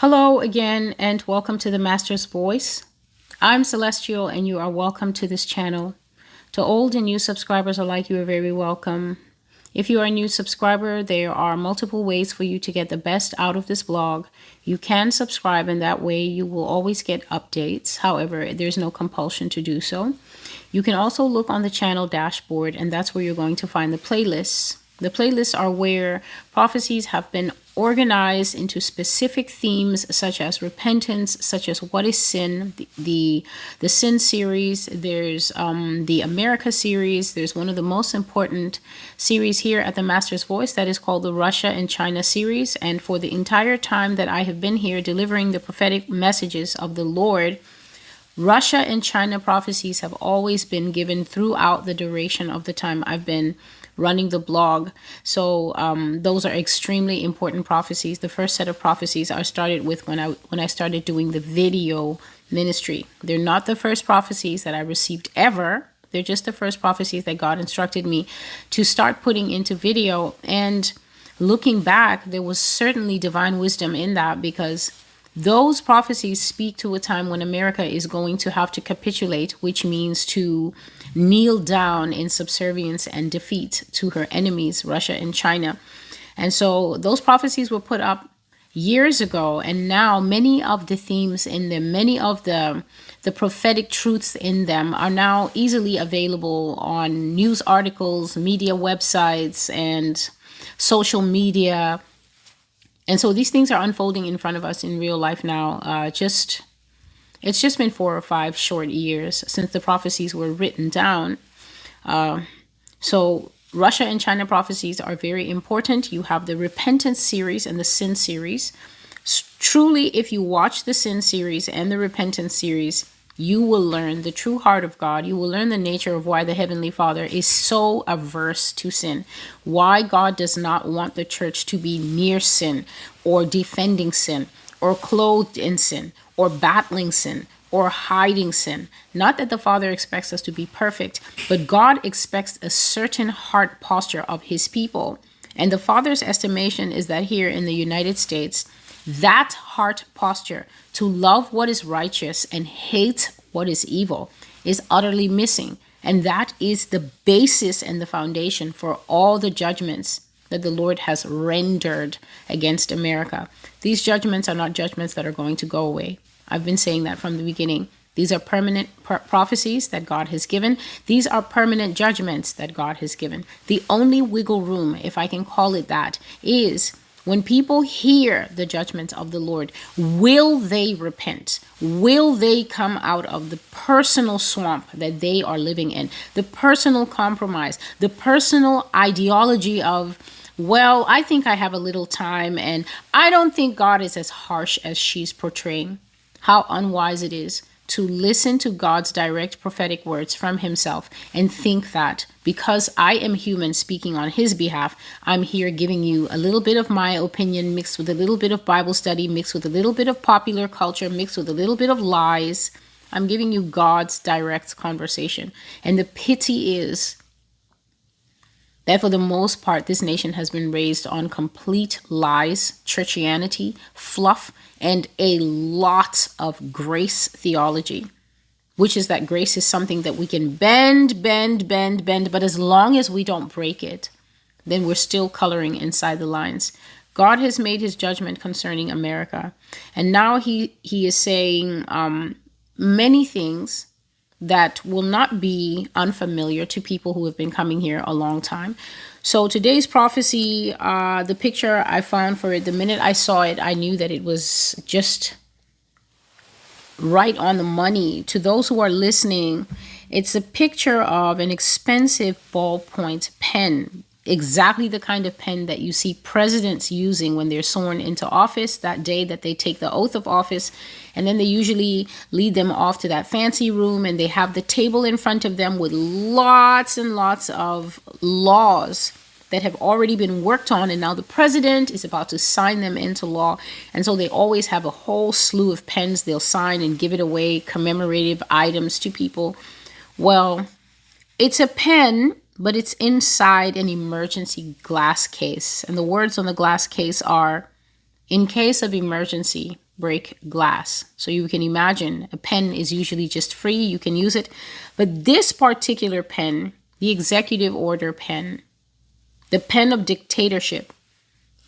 Hello again, and welcome to the Master's Voice. I'm Celestial, and you are welcome to this channel. To old and new subscribers alike, you are very welcome. If you are a new subscriber, there are multiple ways for you to get the best out of this blog. You can subscribe, and that way you will always get updates. However, there's no compulsion to do so. You can also look on the channel dashboard, and that's where you're going to find the playlists. The playlists are where prophecies have been organized into specific themes such as repentance, such as what is sin, the the, the sin series. There's um, the America series. There's one of the most important series here at the Master's Voice that is called the Russia and China series. And for the entire time that I have been here delivering the prophetic messages of the Lord. Russia and China prophecies have always been given throughout the duration of the time I've been running the blog. So um, those are extremely important prophecies. The first set of prophecies I started with when I when I started doing the video ministry. They're not the first prophecies that I received ever. They're just the first prophecies that God instructed me to start putting into video. And looking back, there was certainly divine wisdom in that because those prophecies speak to a time when America is going to have to capitulate, which means to kneel down in subservience and defeat to her enemies, Russia and China. And so those prophecies were put up years ago and now many of the themes in them many of the the prophetic truths in them are now easily available on news articles media websites and social media and so these things are unfolding in front of us in real life now. Uh, just it's just been four or five short years since the prophecies were written down. Uh, so Russia and China prophecies are very important. You have the repentance series and the sin series. Truly, if you watch the sin series and the repentance series, you will learn the true heart of God. You will learn the nature of why the Heavenly Father is so averse to sin, why God does not want the church to be near sin or defending sin or clothed in sin or battling sin or hiding sin. Not that the Father expects us to be perfect, but God expects a certain heart posture of His people. And the Father's estimation is that here in the United States, that heart posture to love what is righteous and hate what is evil is utterly missing. And that is the basis and the foundation for all the judgments that the Lord has rendered against America. These judgments are not judgments that are going to go away. I've been saying that from the beginning. These are permanent pro- prophecies that God has given. These are permanent judgments that God has given. The only wiggle room, if I can call it that, is when people hear the judgments of the Lord, will they repent? Will they come out of the personal swamp that they are living in? The personal compromise, the personal ideology of, well, I think I have a little time and I don't think God is as harsh as she's portraying. How unwise it is to listen to God's direct prophetic words from Himself and think that because I am human speaking on His behalf, I'm here giving you a little bit of my opinion mixed with a little bit of Bible study, mixed with a little bit of popular culture, mixed with a little bit of lies. I'm giving you God's direct conversation. And the pity is that for the most part, this nation has been raised on complete lies, churchianity, fluff, and a lot of grace theology, which is that grace is something that we can bend, bend, bend, bend, but as long as we don't break it, then we're still coloring inside the lines. God has made his judgment concerning America, and now he, he is saying um, many things that will not be unfamiliar to people who have been coming here a long time. So today's prophecy, uh, the picture I found for it, the minute I saw it, I knew that it was just right on the money. To those who are listening, it's a picture of an expensive ballpoint pen exactly the kind of pen that you see presidents using when they're sworn into office that day that they take the oath of office. And then they usually lead them off to that fancy room and they have the table in front of them with lots and lots of laws that have already been worked on. And now the president is about to sign them into law. And so they always have a whole slew of pens they'll sign and give it away, commemorative items to people. Well, it's a pen but it's inside an emergency glass case. And the words on the glass case are In case of emergency, break glass. So you can imagine a pen is usually just free, you can use it. But this particular pen, the executive order pen, the pen of dictatorship,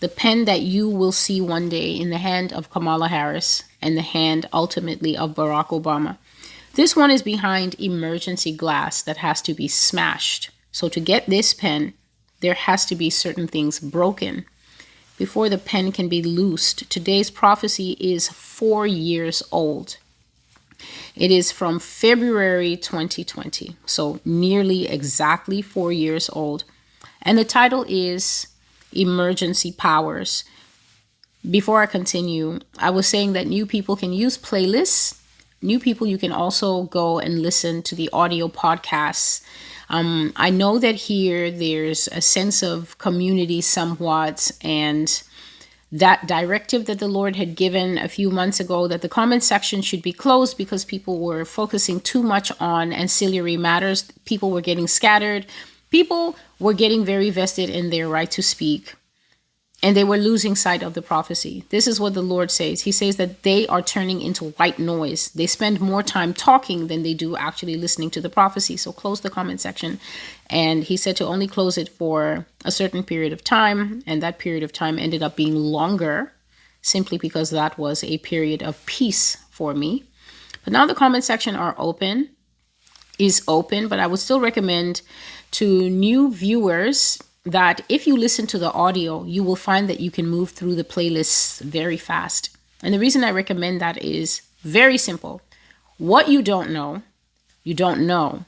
the pen that you will see one day in the hand of Kamala Harris and the hand ultimately of Barack Obama. This one is behind emergency glass that has to be smashed. So to get this pen, there has to be certain things broken before the pen can be loosed. Today's prophecy is four years old. It is from February 2020, so nearly exactly four years old. And the title is Emergency Powers. Before I continue, I was saying that new people can use playlists. New people, you can also go and listen to the audio podcasts um, I know that here there's a sense of community somewhat, and that directive that the Lord had given a few months ago that the comment section should be closed because people were focusing too much on ancillary matters. People were getting scattered. People were getting very vested in their right to speak and they were losing sight of the prophecy. This is what the Lord says. He says that they are turning into white noise. They spend more time talking than they do actually listening to the prophecy. So close the comment section. And he said to only close it for a certain period of time. And that period of time ended up being longer simply because that was a period of peace for me. But now the comment section are open, is open, but I would still recommend to new viewers that if you listen to the audio, you will find that you can move through the playlists very fast. And the reason I recommend that is very simple. What you don't know, you don't know.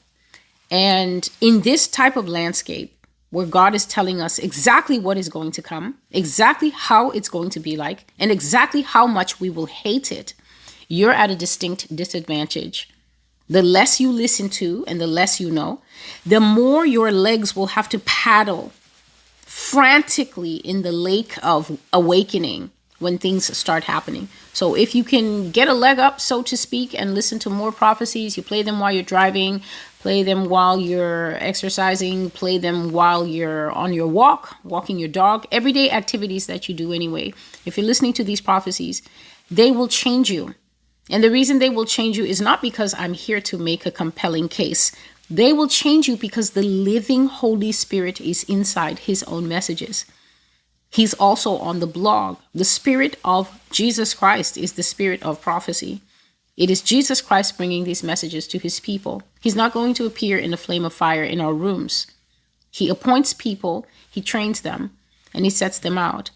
And in this type of landscape, where God is telling us exactly what is going to come, exactly how it's going to be like, and exactly how much we will hate it, you're at a distinct disadvantage. The less you listen to and the less you know, the more your legs will have to paddle frantically in the lake of awakening when things start happening. So if you can get a leg up, so to speak, and listen to more prophecies, you play them while you're driving, play them while you're exercising, play them while you're on your walk, walking your dog, everyday activities that you do anyway. If you're listening to these prophecies, they will change you. And the reason they will change you is not because I'm here to make a compelling case. They will change you because the living Holy Spirit is inside his own messages. He's also on the blog. The Spirit of Jesus Christ is the Spirit of prophecy. It is Jesus Christ bringing these messages to his people. He's not going to appear in a flame of fire in our rooms. He appoints people, he trains them, and he sets them out.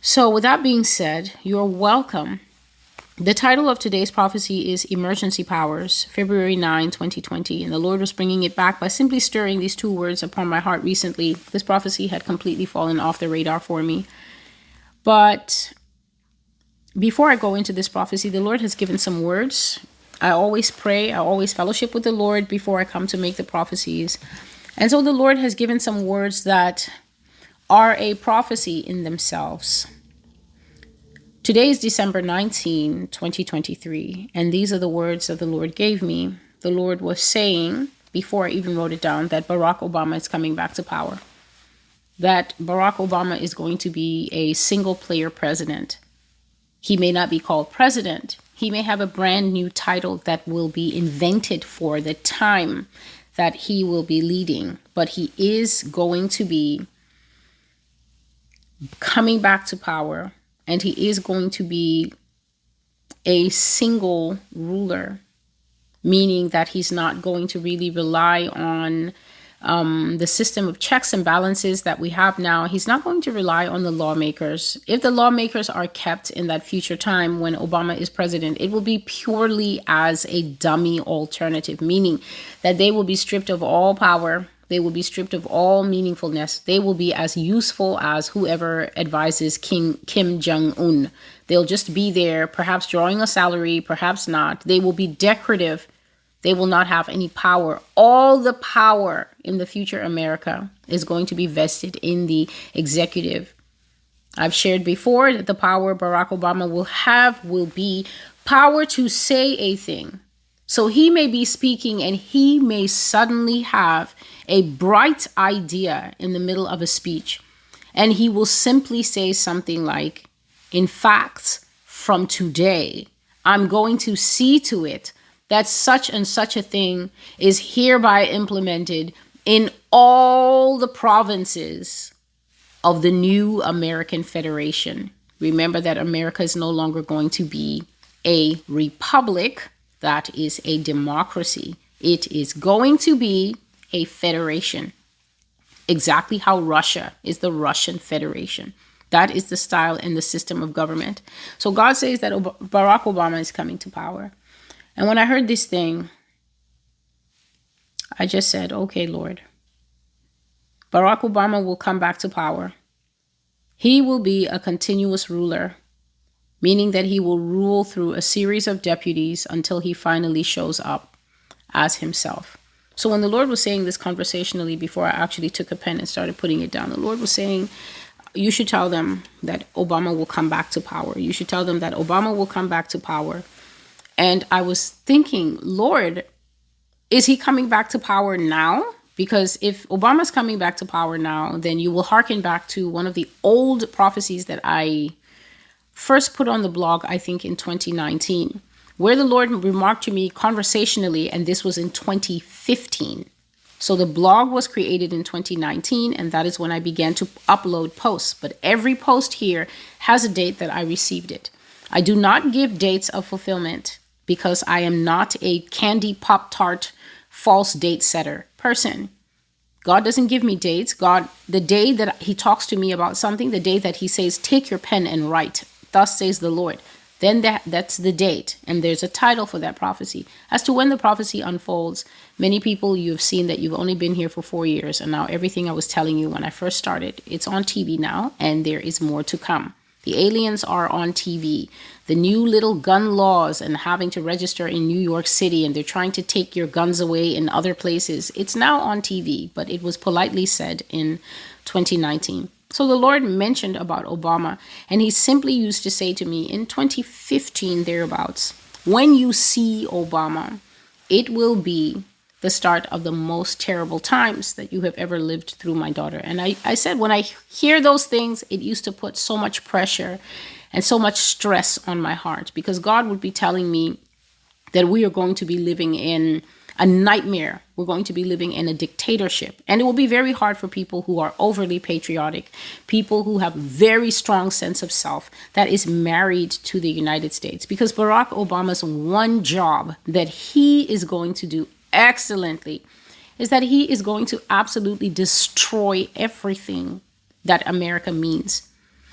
So, with that being said, you're welcome the title of today's prophecy is Emergency Powers, February 9, 2020, and the Lord was bringing it back by simply stirring these two words upon my heart recently. This prophecy had completely fallen off the radar for me. But before I go into this prophecy, the Lord has given some words. I always pray, I always fellowship with the Lord before I come to make the prophecies. And so the Lord has given some words that are a prophecy in themselves. Today is December 19, 2023, and these are the words that the Lord gave me. The Lord was saying, before I even wrote it down, that Barack Obama is coming back to power. That Barack Obama is going to be a single player president. He may not be called president, he may have a brand new title that will be invented for the time that he will be leading, but he is going to be coming back to power and he is going to be a single ruler, meaning that he's not going to really rely on um, the system of checks and balances that we have now. He's not going to rely on the lawmakers. If the lawmakers are kept in that future time when Obama is president, it will be purely as a dummy alternative, meaning that they will be stripped of all power they will be stripped of all meaningfulness. They will be as useful as whoever advises King Kim Jong Un. They'll just be there, perhaps drawing a salary, perhaps not. They will be decorative. They will not have any power. All the power in the future America is going to be vested in the executive. I've shared before that the power Barack Obama will have will be power to say a thing. So he may be speaking and he may suddenly have a bright idea in the middle of a speech. And he will simply say something like, in fact, from today, I'm going to see to it that such and such a thing is hereby implemented in all the provinces of the new American Federation. Remember that America is no longer going to be a republic, that is a democracy. It is going to be a federation. Exactly how Russia is the Russian Federation. That is the style and the system of government. So God says that Barack Obama is coming to power. And when I heard this thing, I just said, okay, Lord, Barack Obama will come back to power. He will be a continuous ruler, meaning that he will rule through a series of deputies until he finally shows up as himself. So when the Lord was saying this conversationally before I actually took a pen and started putting it down, the Lord was saying, you should tell them that Obama will come back to power. You should tell them that Obama will come back to power. And I was thinking, Lord, is he coming back to power now? Because if Obama's coming back to power now, then you will hearken back to one of the old prophecies that I first put on the blog, I think in 2019, where the Lord remarked to me conversationally, and this was in 2015. So the blog was created in 2019, and that is when I began to upload posts. But every post here has a date that I received it. I do not give dates of fulfillment because I am not a candy pop tart false date setter person. God doesn't give me dates. God, the day that He talks to me about something, the day that He says, Take your pen and write, thus says the Lord, then that, that's the date. And there's a title for that prophecy. As to when the prophecy unfolds, many people you've seen that you've only been here for four years. And now everything I was telling you when I first started, it's on TV now, and there is more to come. The aliens are on TV. The new little gun laws and having to register in New York City, and they're trying to take your guns away in other places. It's now on TV, but it was politely said in 2019. So the Lord mentioned about Obama, and He simply used to say to me in 2015, thereabouts, when you see Obama, it will be the start of the most terrible times that you have ever lived through, my daughter. And I, I said, when I hear those things, it used to put so much pressure and so much stress on my heart because God would be telling me that we are going to be living in a nightmare. We're going to be living in a dictatorship. And it will be very hard for people who are overly patriotic, people who have very strong sense of self that is married to the United States. Because Barack Obama's one job that he is going to do excellently is that he is going to absolutely destroy everything that America means.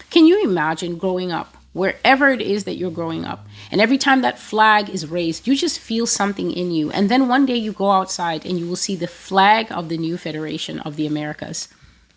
Can you imagine growing up wherever it is that you're growing up. And every time that flag is raised, you just feel something in you. And then one day you go outside and you will see the flag of the new Federation of the Americas.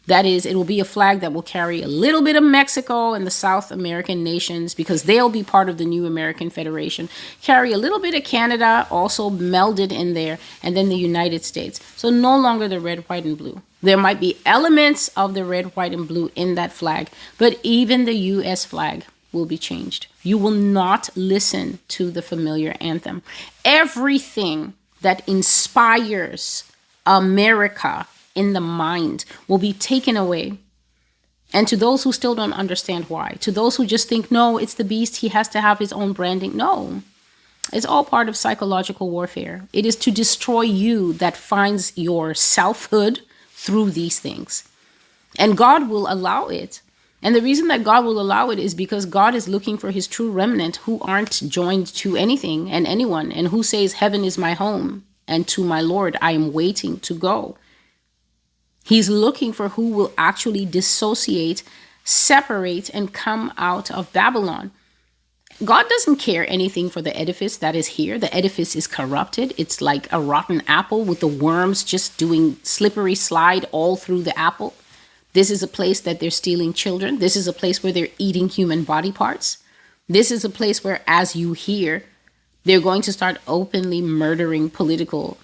That is, it will be a flag that will carry a little bit of Mexico and the South American nations because they'll be part of the new American Federation. Carry a little bit of Canada also melded in there, and then the United States. So no longer the red, white, and blue. There might be elements of the red, white, and blue in that flag, but even the US flag will be changed. You will not listen to the familiar anthem. Everything that inspires America in the mind will be taken away. And to those who still don't understand why, to those who just think, no, it's the beast, he has to have his own branding. No, it's all part of psychological warfare. It is to destroy you that finds your selfhood through these things. And God will allow it and the reason that God will allow it is because God is looking for his true remnant who aren't joined to anything and anyone and who says, Heaven is my home, and to my Lord I am waiting to go. He's looking for who will actually dissociate, separate, and come out of Babylon. God doesn't care anything for the edifice that is here. The edifice is corrupted. It's like a rotten apple with the worms just doing slippery slide all through the apple. This is a place that they're stealing children. This is a place where they're eating human body parts. This is a place where, as you hear, they're going to start openly murdering political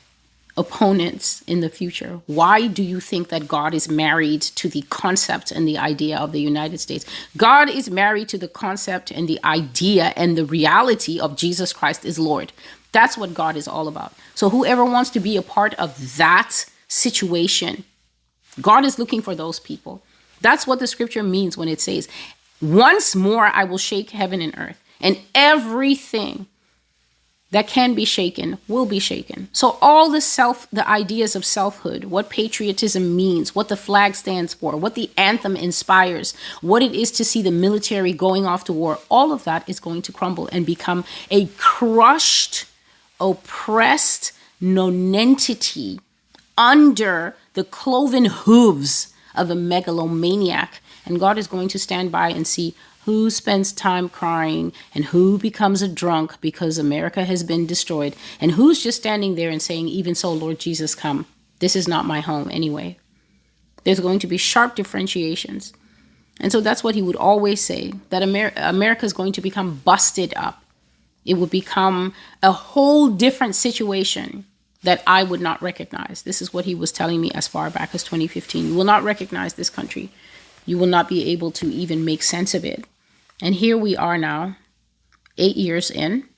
opponents in the future. Why do you think that God is married to the concept and the idea of the United States? God is married to the concept and the idea and the reality of Jesus Christ is Lord. That's what God is all about. So, whoever wants to be a part of that situation God is looking for those people. That's what the scripture means when it says, Once more I will shake heaven and earth, and everything that can be shaken will be shaken. So all the self the ideas of selfhood, what patriotism means, what the flag stands for, what the anthem inspires, what it is to see the military going off to war, all of that is going to crumble and become a crushed, oppressed nonentity under the cloven hooves of a megalomaniac. And God is going to stand by and see who spends time crying and who becomes a drunk because America has been destroyed and who's just standing there and saying, Even so, Lord Jesus, come. This is not my home anyway. There's going to be sharp differentiations. And so that's what he would always say that Amer- America is going to become busted up. It would become a whole different situation that I would not recognize. This is what he was telling me as far back as 2015. You will not recognize this country. You will not be able to even make sense of it. And here we are now, eight years in.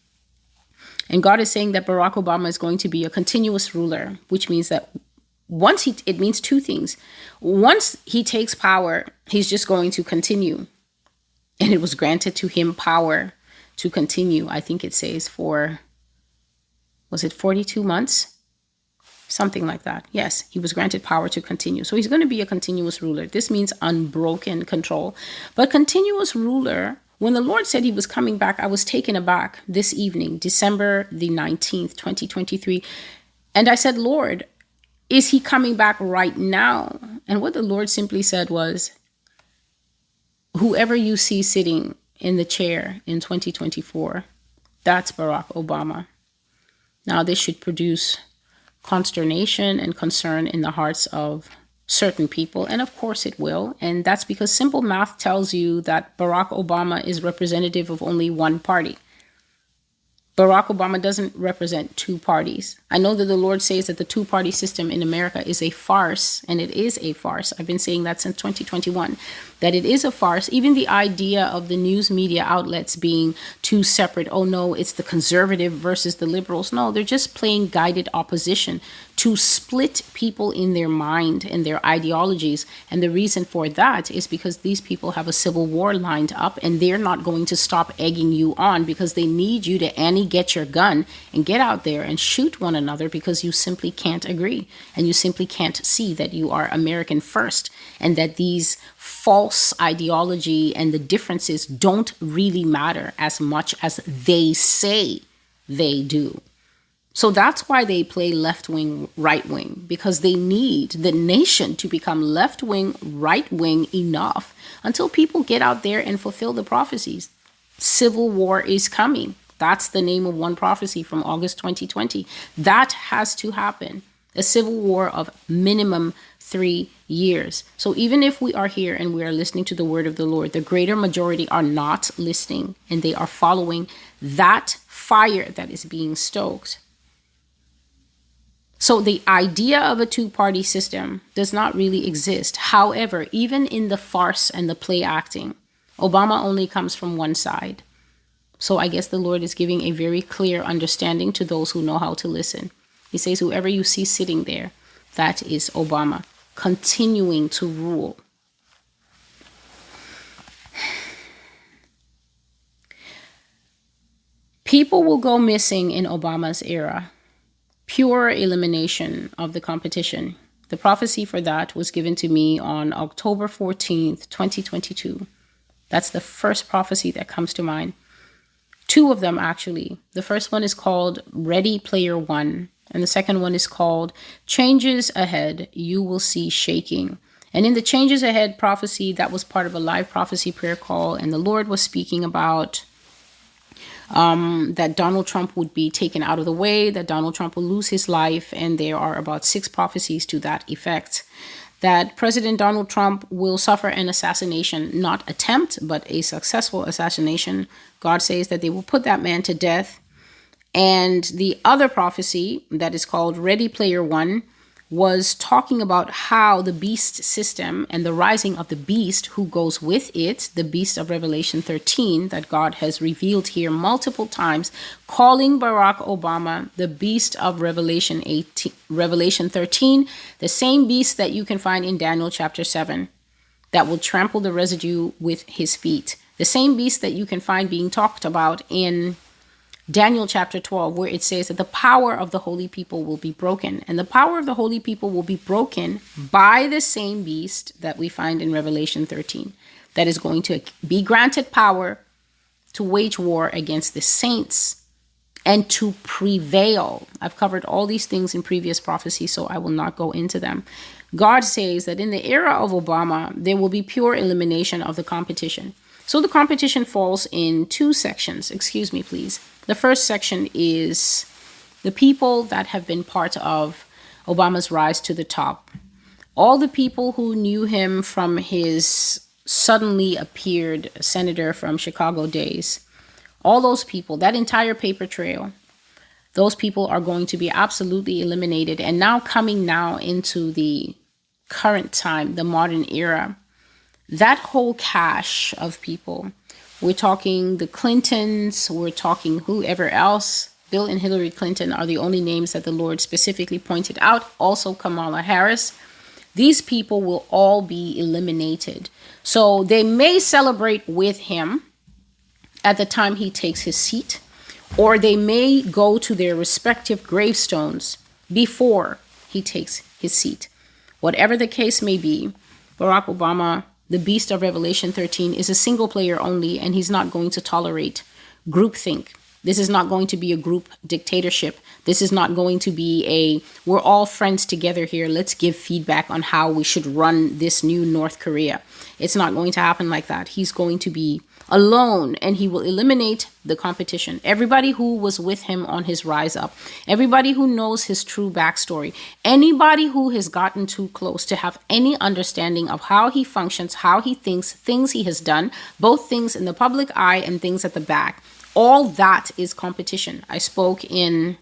And God is saying that Barack Obama is going to be a continuous ruler, which means that once he, it means two things. Once he takes power, he's just going to continue. And it was granted to him power to continue, I think it says, for, was it 42 months? something like that. Yes, he was granted power to continue. So he's going to be a continuous ruler. This means unbroken control. But continuous ruler, when the Lord said he was coming back, I was taken aback this evening, December the 19th, 2023. And I said, Lord, is he coming back right now? And what the Lord simply said was, whoever you see sitting in the chair in 2024, that's Barack Obama. Now, this should produce consternation and concern in the hearts of certain people. And of course it will. And that's because simple math tells you that Barack Obama is representative of only one party. Barack Obama doesn't represent two parties. I know that the Lord says that the two party system in America is a farce, and it is a farce. I've been saying that since 2021 that it is a farce. Even the idea of the news media outlets being two separate, oh no, it's the conservative versus the liberals. No, they're just playing guided opposition to split people in their mind and their ideologies. And the reason for that is because these people have a civil war lined up and they're not going to stop egging you on because they need you to Annie get your gun and get out there and shoot one another because you simply can't agree and you simply can't see that you are American first and that these false ideology and the differences don't really matter as much as they say they do. So that's why they play left wing, right wing, because they need the nation to become left wing, right wing enough until people get out there and fulfill the prophecies. Civil war is coming. That's the name of one prophecy from August 2020. That has to happen. A civil war of minimum three years. So even if we are here and we are listening to the word of the Lord, the greater majority are not listening and they are following that fire that is being stoked. So the idea of a two party system does not really exist. However, even in the farce and the play acting, Obama only comes from one side. So I guess the Lord is giving a very clear understanding to those who know how to listen. He says, Whoever you see sitting there, that is Obama continuing to rule. People will go missing in Obama's era pure elimination of the competition. The prophecy for that was given to me on October 14th, 2022. That's the first prophecy that comes to mind. Two of them, actually. The first one is called Ready Player One, and the second one is called Changes Ahead, You Will See Shaking. And in the Changes Ahead prophecy, that was part of a live prophecy prayer call, and the Lord was speaking about um, that Donald Trump would be taken out of the way, that Donald Trump will lose his life, and there are about six prophecies to that effect. That President Donald Trump will suffer an assassination, not attempt, but a successful assassination. God says that they will put that man to death. And the other prophecy that is called Ready Player One was talking about how the beast system and the rising of the beast who goes with it, the beast of Revelation 13, that God has revealed here multiple times, calling Barack Obama the beast of Revelation 18, Revelation 13, the same beast that you can find in Daniel chapter 7 that will trample the residue with his feet. The same beast that you can find being talked about in Daniel chapter 12, where it says that the power of the holy people will be broken. And the power of the holy people will be broken by the same beast that we find in Revelation 13, that is going to be granted power to wage war against the saints and to prevail. I've covered all these things in previous prophecies, so I will not go into them. God says that in the era of Obama, there will be pure elimination of the competition. So the competition falls in two sections. Excuse me, please. The first section is the people that have been part of Obama's rise to the top. All the people who knew him from his suddenly appeared senator from Chicago days, all those people, that entire paper trail, those people are going to be absolutely eliminated. And now, coming now into the current time, the modern era, that whole cache of people we're talking the Clintons, we're talking whoever else. Bill and Hillary Clinton are the only names that the Lord specifically pointed out. Also, Kamala Harris. These people will all be eliminated. So they may celebrate with him at the time he takes his seat, or they may go to their respective gravestones before he takes his seat. Whatever the case may be, Barack Obama the beast of Revelation 13 is a single player only, and he's not going to tolerate groupthink. This is not going to be a group dictatorship. This is not going to be a, we're all friends together here. Let's give feedback on how we should run this new North Korea. It's not going to happen like that. He's going to be alone and he will eliminate the competition. Everybody who was with him on his rise up, everybody who knows his true backstory, anybody who has gotten too close to have any understanding of how he functions, how he thinks, things he has done, both things in the public eye and things at the back. All that is competition. I spoke in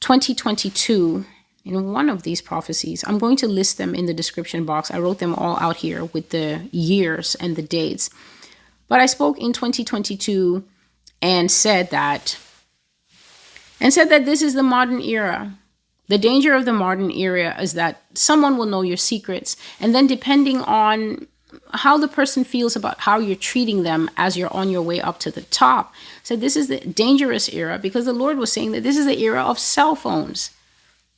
2022 in one of these prophecies. I'm going to list them in the description box. I wrote them all out here with the years and the dates. But I spoke in 2022 and said that and said that this is the modern era. The danger of the modern era is that someone will know your secrets and then depending on how the person feels about how you're treating them as you're on your way up to the top. So this is the dangerous era because the Lord was saying that this is the era of cell phones.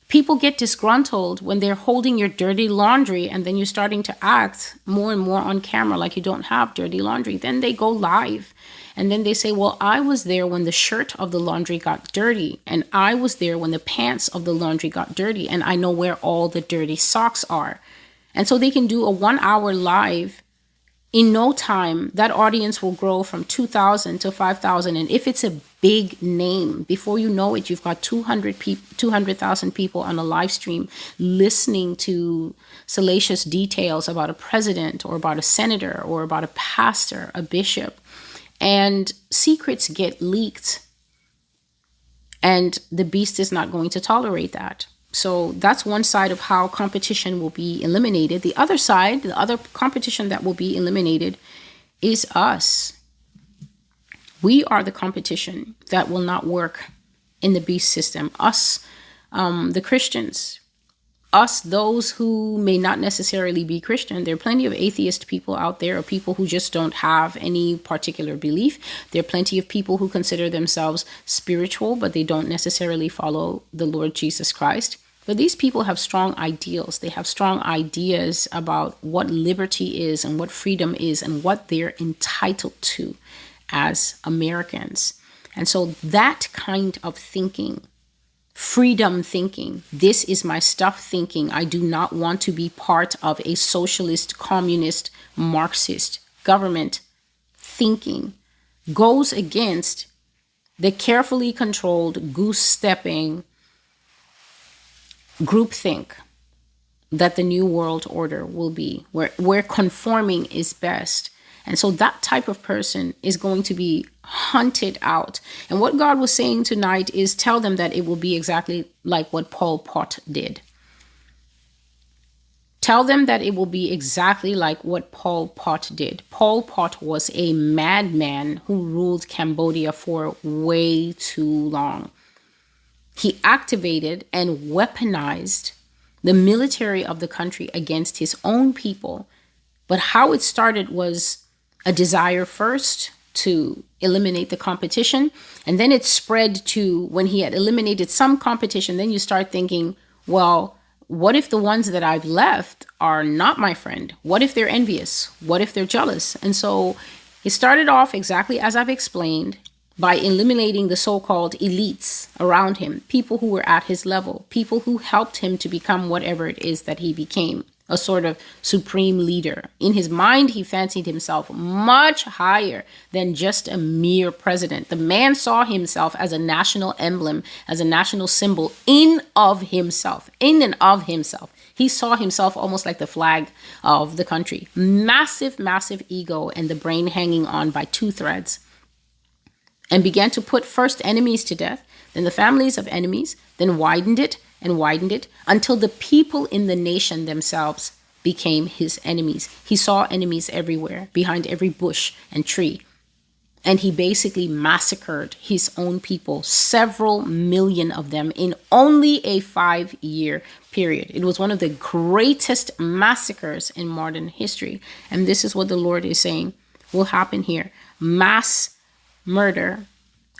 People get disgruntled when they're holding your dirty laundry and then you're starting to act more and more on camera like you don't have dirty laundry. Then they go live and then they say, Well, I was there when the shirt of the laundry got dirty, and I was there when the pants of the laundry got dirty, and I know where all the dirty socks are. And so they can do a one hour live in no time, that audience will grow from 2,000 to 5,000. And if it's a big name, before you know it, you've got 200 people, 200,000 people on a live stream listening to salacious details about a president or about a senator or about a pastor, a bishop. And secrets get leaked. And the beast is not going to tolerate that. So that's one side of how competition will be eliminated. The other side, the other competition that will be eliminated is us. We are the competition that will not work in the beast system. Us, um, the Christians, us, those who may not necessarily be Christian. There are plenty of atheist people out there, or people who just don't have any particular belief. There are plenty of people who consider themselves spiritual, but they don't necessarily follow the Lord Jesus Christ. But these people have strong ideals. They have strong ideas about what liberty is and what freedom is and what they're entitled to as Americans. And so that kind of thinking freedom thinking. This is my stuff thinking. I do not want to be part of a socialist, communist, Marxist government thinking. Goes against the carefully controlled, goose stepping groupthink that the new world order will be, where, where conforming is best. And so that type of person is going to be hunted out. And what God was saying tonight is tell them that it will be exactly like what Pol Pot did. Tell them that it will be exactly like what Pol Pot did. Pol Pot was a madman who ruled Cambodia for way too long. He activated and weaponized the military of the country against his own people. But how it started was a desire first to eliminate the competition. And then it spread to when he had eliminated some competition, then you start thinking, well, what if the ones that I've left are not my friend? What if they're envious? What if they're jealous? And so it started off exactly as I've explained by eliminating the so called elites around him, people who were at his level, people who helped him to become whatever it is that he became a sort of supreme leader. In his mind, he fancied himself much higher than just a mere president. The man saw himself as a national emblem, as a national symbol in of himself, in and of himself. He saw himself almost like the flag of the country. Massive, massive ego and the brain hanging on by two threads. And began to put first enemies to death, then the families of enemies, then widened it and widened it until the people in the nation themselves became his enemies. He saw enemies everywhere, behind every bush and tree. And he basically massacred his own people, several million of them, in only a five year period. It was one of the greatest massacres in modern history. And this is what the Lord is saying will happen here mass murder.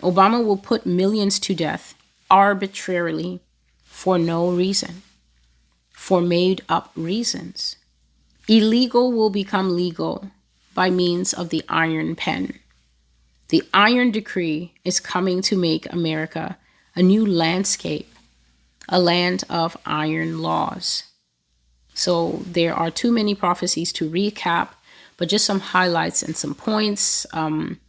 Obama will put millions to death arbitrarily for no reason, for made up reasons. Illegal will become legal by means of the iron pen. The iron decree is coming to make America a new landscape, a land of iron laws. So there are too many prophecies to recap, but just some highlights and some points um,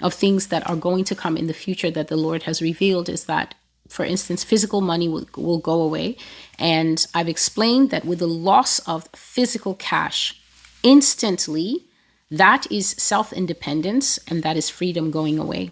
of things that are going to come in the future that the Lord has revealed is that for instance, physical money will, will go away. And I've explained that with the loss of physical cash, instantly, that is self independence and that is freedom going away.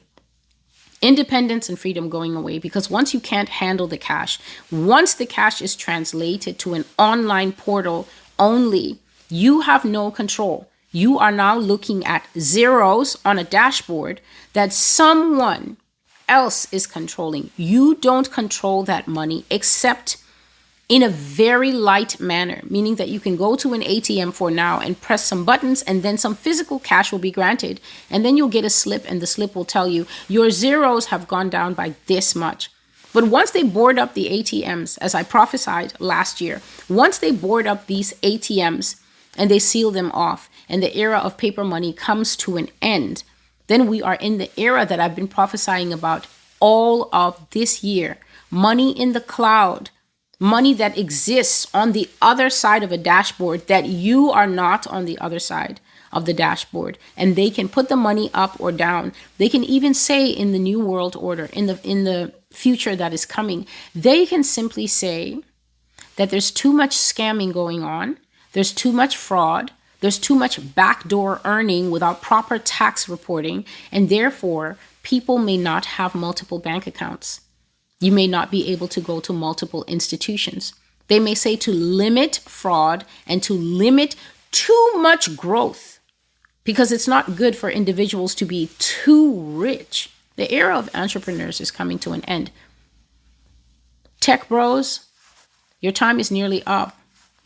Independence and freedom going away because once you can't handle the cash, once the cash is translated to an online portal only, you have no control. You are now looking at zeros on a dashboard that someone else is controlling. You don't control that money except in a very light manner, meaning that you can go to an ATM for now and press some buttons, and then some physical cash will be granted. And then you'll get a slip, and the slip will tell you your zeros have gone down by this much. But once they board up the ATMs, as I prophesied last year, once they board up these ATMs and they seal them off, and the era of paper money comes to an end, then we are in the era that I've been prophesying about all of this year. Money in the cloud, money that exists on the other side of a dashboard that you are not on the other side of the dashboard. And they can put the money up or down. They can even say in the new world order in the in the future that is coming they can simply say that there's too much scamming going on. There's too much fraud there's too much backdoor earning without proper tax reporting, and therefore, people may not have multiple bank accounts. You may not be able to go to multiple institutions. They may say to limit fraud and to limit too much growth because it's not good for individuals to be too rich. The era of entrepreneurs is coming to an end. Tech bros, your time is nearly up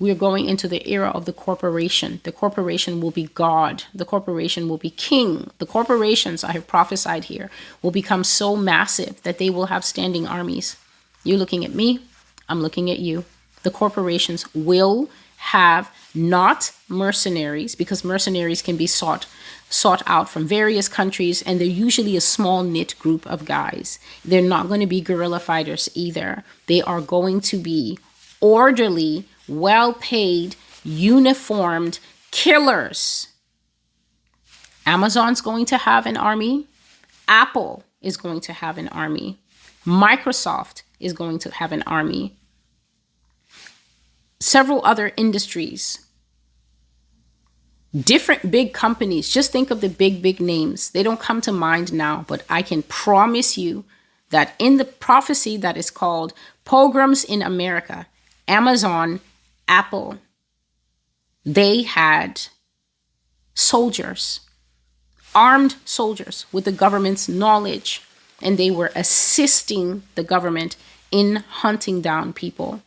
we are going into the era of the corporation. The corporation will be God. The corporation will be king. The corporations I have prophesied here will become so massive that they will have standing armies. You're looking at me, I'm looking at you. The corporations will have not mercenaries because mercenaries can be sought sought out from various countries and they're usually a small knit group of guys. They're not going to be guerrilla fighters either. They are going to be orderly well paid, uniformed killers. Amazon's going to have an army. Apple is going to have an army. Microsoft is going to have an army. Several other industries. Different big companies. Just think of the big, big names. They don't come to mind now, but I can promise you that in the prophecy that is called Pogroms in America, Amazon Apple, they had soldiers, armed soldiers with the government's knowledge, and they were assisting the government in hunting down people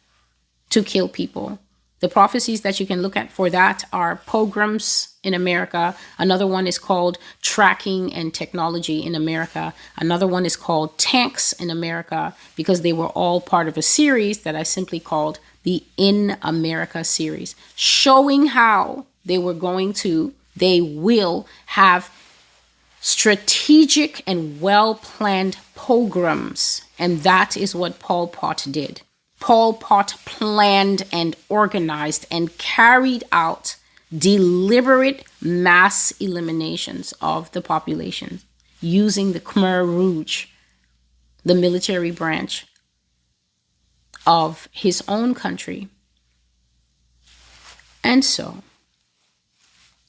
to kill people, The prophecies that you can look at for that are pogroms in America. Another one is called tracking and technology in America. Another one is called tanks in America because they were all part of a series that I simply called the In America series, showing how they were going to, they will have strategic and well planned pogroms. And that is what Pol Pot did. Pol Pot planned and organized and carried out deliberate mass eliminations of the population using the Khmer Rouge, the military branch of his own country. And so,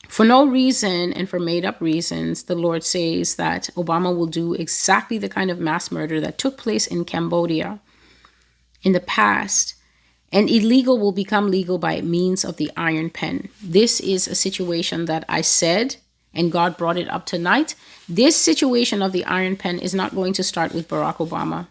for no reason and for made up reasons, the Lord says that Obama will do exactly the kind of mass murder that took place in Cambodia in the past, and illegal will become legal by means of the iron pen. This is a situation that I said, and God brought it up tonight. This situation of the iron pen is not going to start with Barack Obama.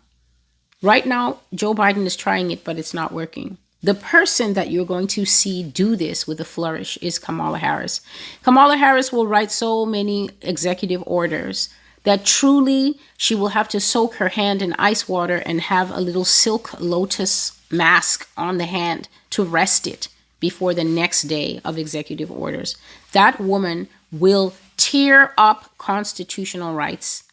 Right now, Joe Biden is trying it, but it's not working. The person that you're going to see do this with a flourish is Kamala Harris. Kamala Harris will write so many executive orders that truly she will have to soak her hand in ice water and have a little silk lotus mask on the hand to rest it before the next day of executive orders. That woman will tear up constitutional rights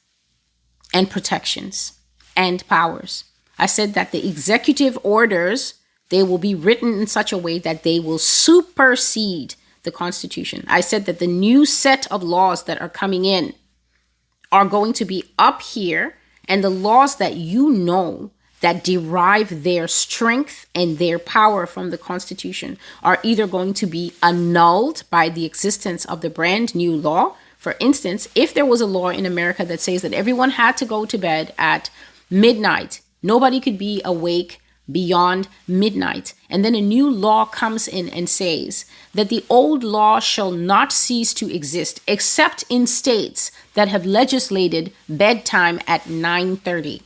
and protections and powers. I said that the executive orders they will be written in such a way that they will supersede the constitution. I said that the new set of laws that are coming in are going to be up here, and the laws that you know that derive their strength and their power from the Constitution are either going to be annulled by the existence of the brand new law. For instance, if there was a law in America that says that everyone had to go to bed at midnight, nobody could be awake beyond midnight. And then a new law comes in and says that the old law shall not cease to exist except in states that have legislated bedtime at 9:30.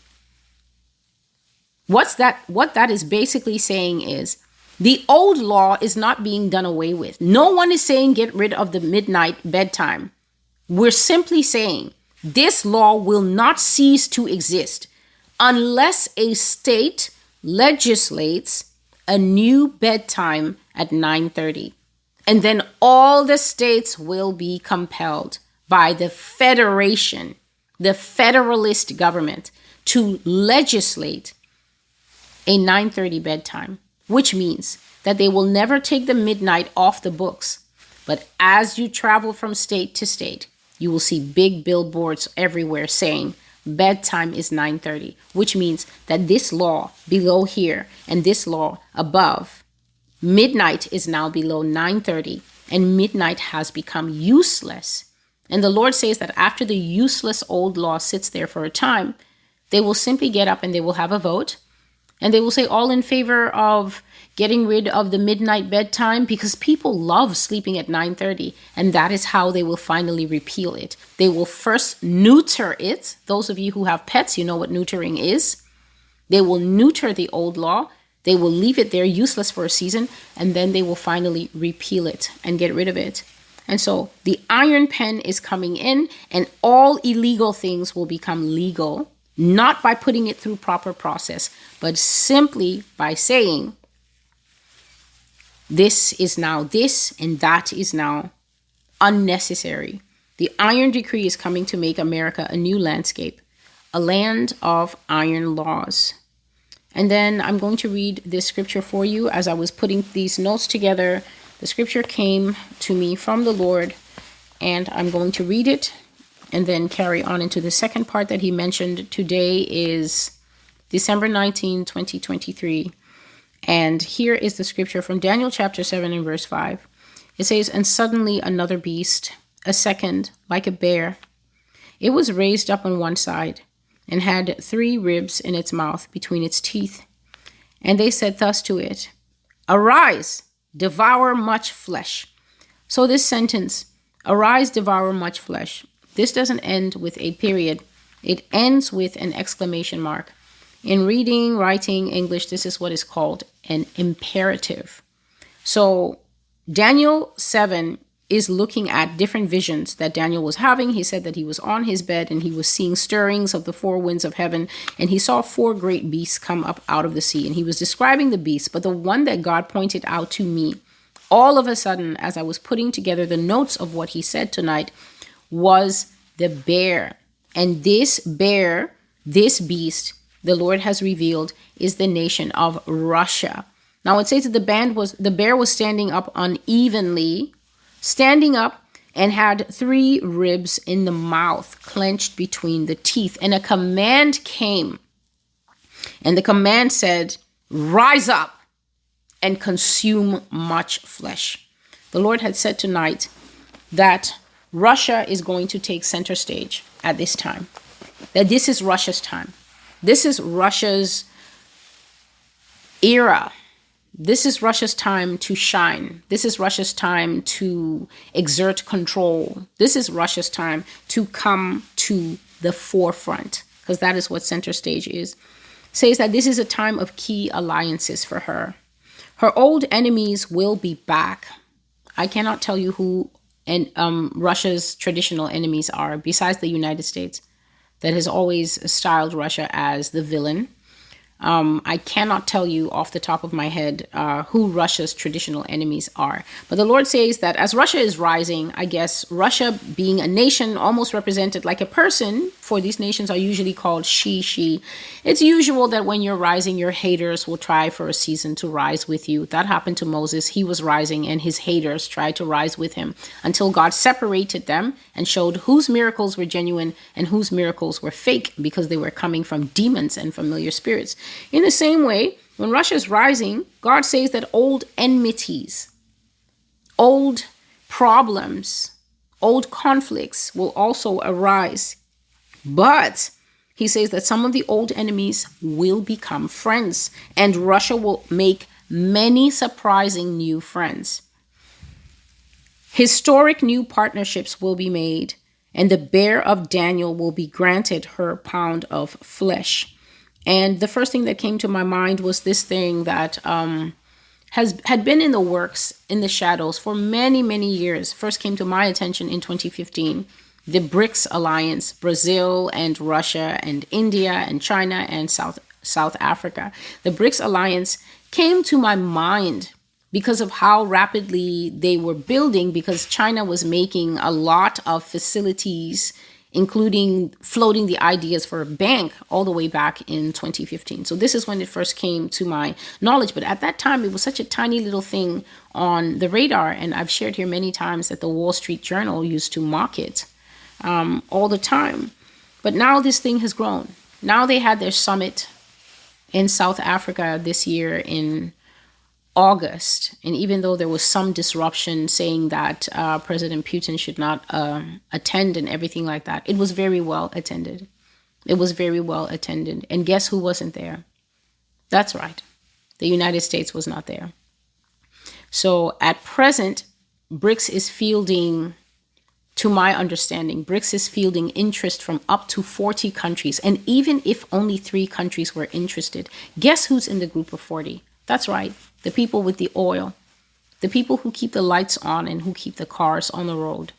What's that what that is basically saying is the old law is not being done away with. No one is saying get rid of the midnight bedtime. We're simply saying this law will not cease to exist unless a state legislates a new bedtime at 9:30 and then all the states will be compelled by the federation the federalist government to legislate a 9:30 bedtime which means that they will never take the midnight off the books. But as you travel from state to state you will see big billboards everywhere saying bedtime is 9:30 which means that this law below here and this law above midnight is now below 9:30 and midnight has become useless. And the lord says that after the useless old law sits there for a time they will simply get up and they will have a vote and they will say all in favor of getting rid of the midnight bedtime because people love sleeping at 9:30 and that is how they will finally repeal it. They will first neuter it. Those of you who have pets, you know what neutering is. They will neuter the old law. They will leave it there useless for a season and then they will finally repeal it and get rid of it. And so the iron pen is coming in and all illegal things will become legal not by putting it through proper process, but simply by saying this is now this, and that is now unnecessary. The Iron Decree is coming to make America a new landscape, a land of iron laws. And then I'm going to read this scripture for you as I was putting these notes together. The scripture came to me from the Lord, and I'm going to read it and then carry on into the second part that he mentioned. Today is December 19, 2023. And here is the scripture from Daniel chapter 7 and verse 5. It says, And suddenly another beast, a second, like a bear. It was raised up on one side, and had three ribs in its mouth between its teeth. And they said thus to it, Arise, devour much flesh. So this sentence, Arise, devour much flesh, this doesn't end with a period, it ends with an exclamation mark. In reading, writing English, this is what is called an imperative. So, Daniel 7 is looking at different visions that Daniel was having. He said that he was on his bed and he was seeing stirrings of the four winds of heaven, and he saw four great beasts come up out of the sea. And he was describing the beasts, but the one that God pointed out to me all of a sudden, as I was putting together the notes of what he said tonight, was the bear. And this bear, this beast, the Lord has revealed, is the nation of Russia. Now it says that the band was the bear was standing up unevenly standing up and had three ribs in the mouth, clenched between the teeth. And a command came. And the command said, Rise up and consume much flesh. The Lord had said tonight that Russia is going to take center stage at this time, that this is Russia's time. This is Russia's era this is Russia's time to shine. This is Russia's time to exert control. This is Russia's time to come to the forefront, because that is what center stage is. Says that this is a time of key alliances for her. Her old enemies will be back. I cannot tell you who and um, Russia's traditional enemies are, besides the United States, that has always styled Russia as the villain um, I cannot tell you off the top of my head uh, who Russia's traditional enemies are. But the Lord says that as Russia is rising, I guess Russia being a nation almost represented like a person, for these nations are usually called she, she. It's usual that when you're rising, your haters will try for a season to rise with you. That happened to Moses. He was rising, and his haters tried to rise with him until God separated them and showed whose miracles were genuine and whose miracles were fake because they were coming from demons and familiar spirits. In the same way, when Russia is rising, God says that old enmities, old problems, old conflicts will also arise. But he says that some of the old enemies will become friends, and Russia will make many surprising new friends. Historic new partnerships will be made, and the bear of Daniel will be granted her pound of flesh. And the first thing that came to my mind was this thing that um, has had been in the works in the shadows for many, many years. First came to my attention in 2015. The BRICS alliance, Brazil and Russia and India and China and South South Africa. The BRICS alliance came to my mind because of how rapidly they were building because China was making a lot of facilities including floating the ideas for a bank all the way back in 2015. So this is when it first came to my knowledge. But at that time, it was such a tiny little thing on the radar. And I've shared here many times that the Wall Street Journal used to mock it um, all the time. But now this thing has grown. Now they had their summit in South Africa this year in August, and even though there was some disruption saying that uh, President Putin should not um, attend and everything like that, it was very well attended. It was very well attended. And guess who wasn't there? That's right. The United States was not there. So at present, BRICS is fielding, to my understanding, BRICS is fielding interest from up to 40 countries. And even if only three countries were interested, guess who's in the group of 40? That's right, the people with the oil, the people who keep the lights on and who keep the cars on the road,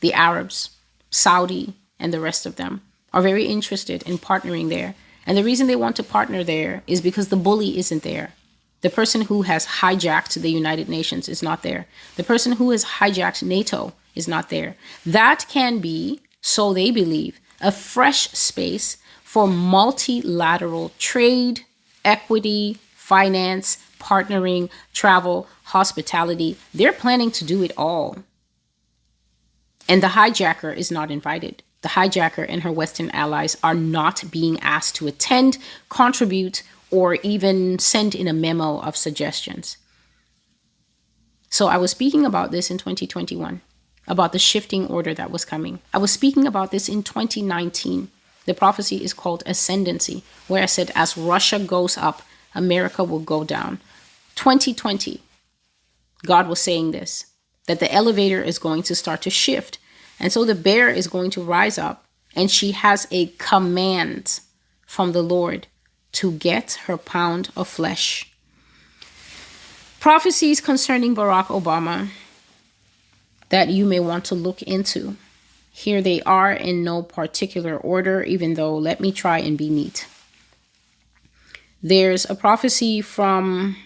the Arabs, Saudi, and the rest of them are very interested in partnering there. And the reason they want to partner there is because the bully isn't there. The person who has hijacked the United Nations is not there. The person who has hijacked NATO is not there. That can be, so they believe, a fresh space for multilateral trade, equity, finance, partnering, travel, hospitality. They're planning to do it all. And the hijacker is not invited. The hijacker and her Western allies are not being asked to attend, contribute, or even send in a memo of suggestions. So I was speaking about this in 2021, about the shifting order that was coming. I was speaking about this in 2019. The prophecy is called ascendancy, where I said, as Russia goes up, America will go down. 2020, God was saying this that the elevator is going to start to shift. And so the bear is going to rise up, and she has a command from the Lord to get her pound of flesh. prophecies concerning Barack Obama that you may want to look into. Here they are in no particular order, even though let me try and be neat. There's a prophecy from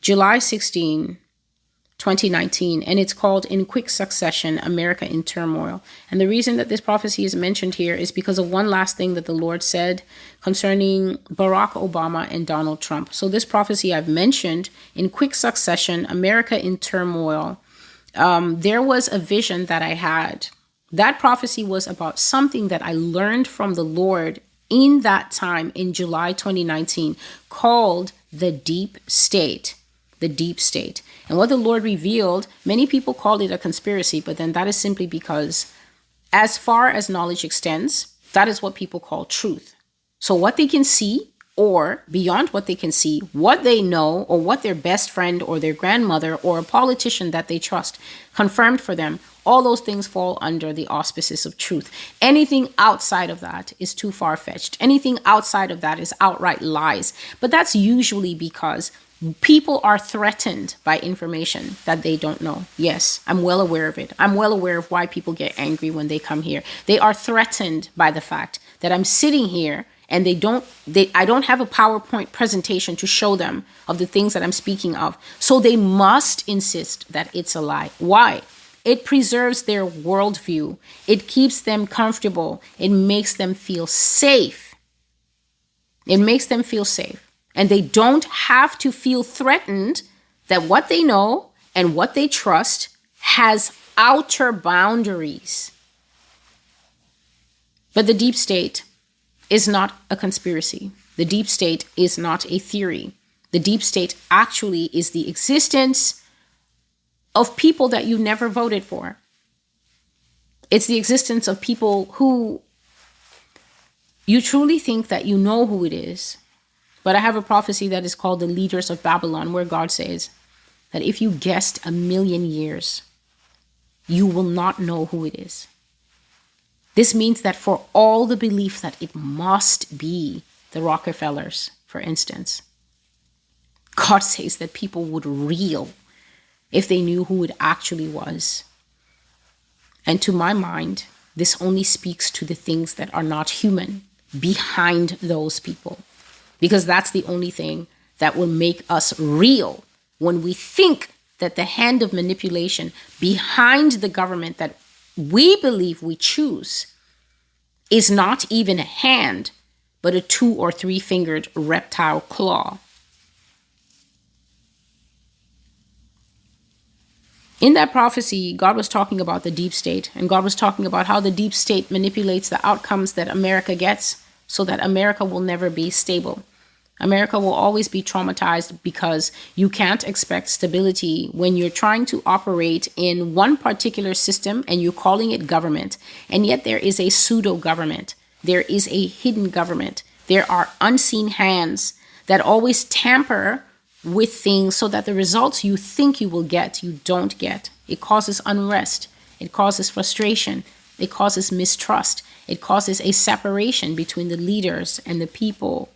July 16, 2019, and it's called In Quick Succession America in Turmoil. And the reason that this prophecy is mentioned here is because of one last thing that the Lord said concerning Barack Obama and Donald Trump. So, this prophecy I've mentioned in quick succession America in Turmoil. Um, there was a vision that I had. That prophecy was about something that I learned from the Lord in that time in July 2019 called the deep state the deep state. And what the Lord revealed, many people called it a conspiracy, but then that is simply because, as far as knowledge extends, that is what people call truth. So, what they can see, or beyond what they can see, what they know, or what their best friend or their grandmother or a politician that they trust confirmed for them, all those things fall under the auspices of truth. Anything outside of that is too far fetched. Anything outside of that is outright lies. But that's usually because people are threatened by information that they don't know. Yes, I'm well aware of it. I'm well aware of why people get angry when they come here. They are threatened by the fact that I'm sitting here and they don't they I don't have a PowerPoint presentation to show them of the things that I'm speaking of. So they must insist that it's a lie. Why? It preserves their worldview. It keeps them comfortable. It makes them feel safe. It makes them feel safe. And they don't have to feel threatened that what they know and what they trust has outer boundaries. But the deep state is not a conspiracy. The deep state is not a theory. The deep state actually is the existence of people that you never voted for. It's the existence of people who you truly think that you know who it is, but I have a prophecy that is called the leaders of Babylon, where God says that if you guessed a million years, you will not know who it is. This means that for all the belief that it must be the Rockefellers, for instance, God says that people would reel if they knew who it actually was. And to my mind, this only speaks to the things that are not human behind those people because that's the only thing that will make us real when we think that the hand of manipulation behind the government that we believe we choose is not even a hand, but a two or three fingered reptile claw. In that prophecy, God was talking about the deep state, and God was talking about how the deep state manipulates the outcomes that America gets so that America will never be stable. America will always be traumatized because you can't expect stability when you're trying to operate in one particular system and you're calling it government. And yet there is a pseudo government, there is a hidden government. There are unseen hands that always tamper with things so that the results you think you will get, you don't get. It causes unrest, it causes frustration, it causes mistrust, it causes a separation between the leaders and the people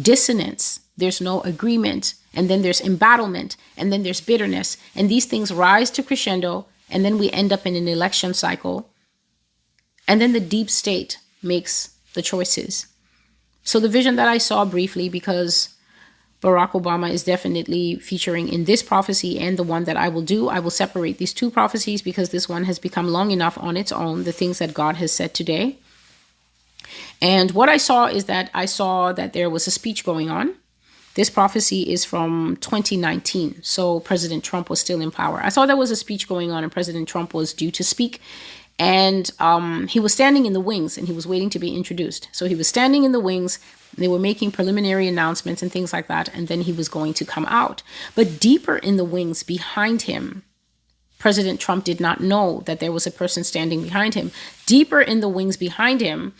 dissonance, there's no agreement, and then there's embattlement, and then there's bitterness. And these things rise to crescendo, and then we end up in an election cycle. And then the deep state makes the choices. So, the vision that I saw briefly, because Barack Obama is definitely featuring in this prophecy and the one that I will do. I will separate these two prophecies because this one has become long enough on its own, the things that God has said today. And what I saw is that I saw that there was a speech going on. This prophecy is from 2019. So President Trump was still in power. I saw there was a speech going on, and President Trump was due to speak. And um, he was standing in the wings and he was waiting to be introduced. So he was standing in the wings. They were making preliminary announcements and things like that. And then he was going to come out. But deeper in the wings behind him, President Trump did not know that there was a person standing behind him. Deeper in the wings behind him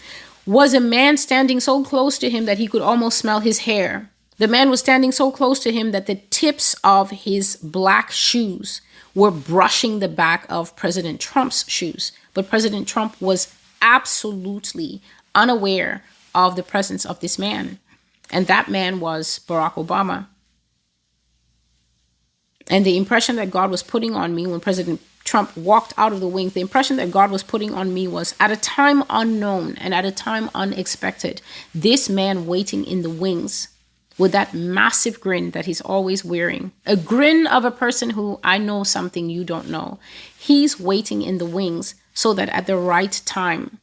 was a man standing so close to him that he could almost smell his hair. The man was standing so close to him that the tips of his black shoes were brushing the back of President Trump's shoes. But President Trump was absolutely unaware of the presence of this man. And that man was Barack Obama. And the impression that God was putting on me when President Trump walked out of the wings, the impression that God was putting on me was at a time unknown and at a time unexpected, this man waiting in the wings with that massive grin that he's always wearing, a grin of a person who I know something you don't know. He's waiting in the wings so that at the right time,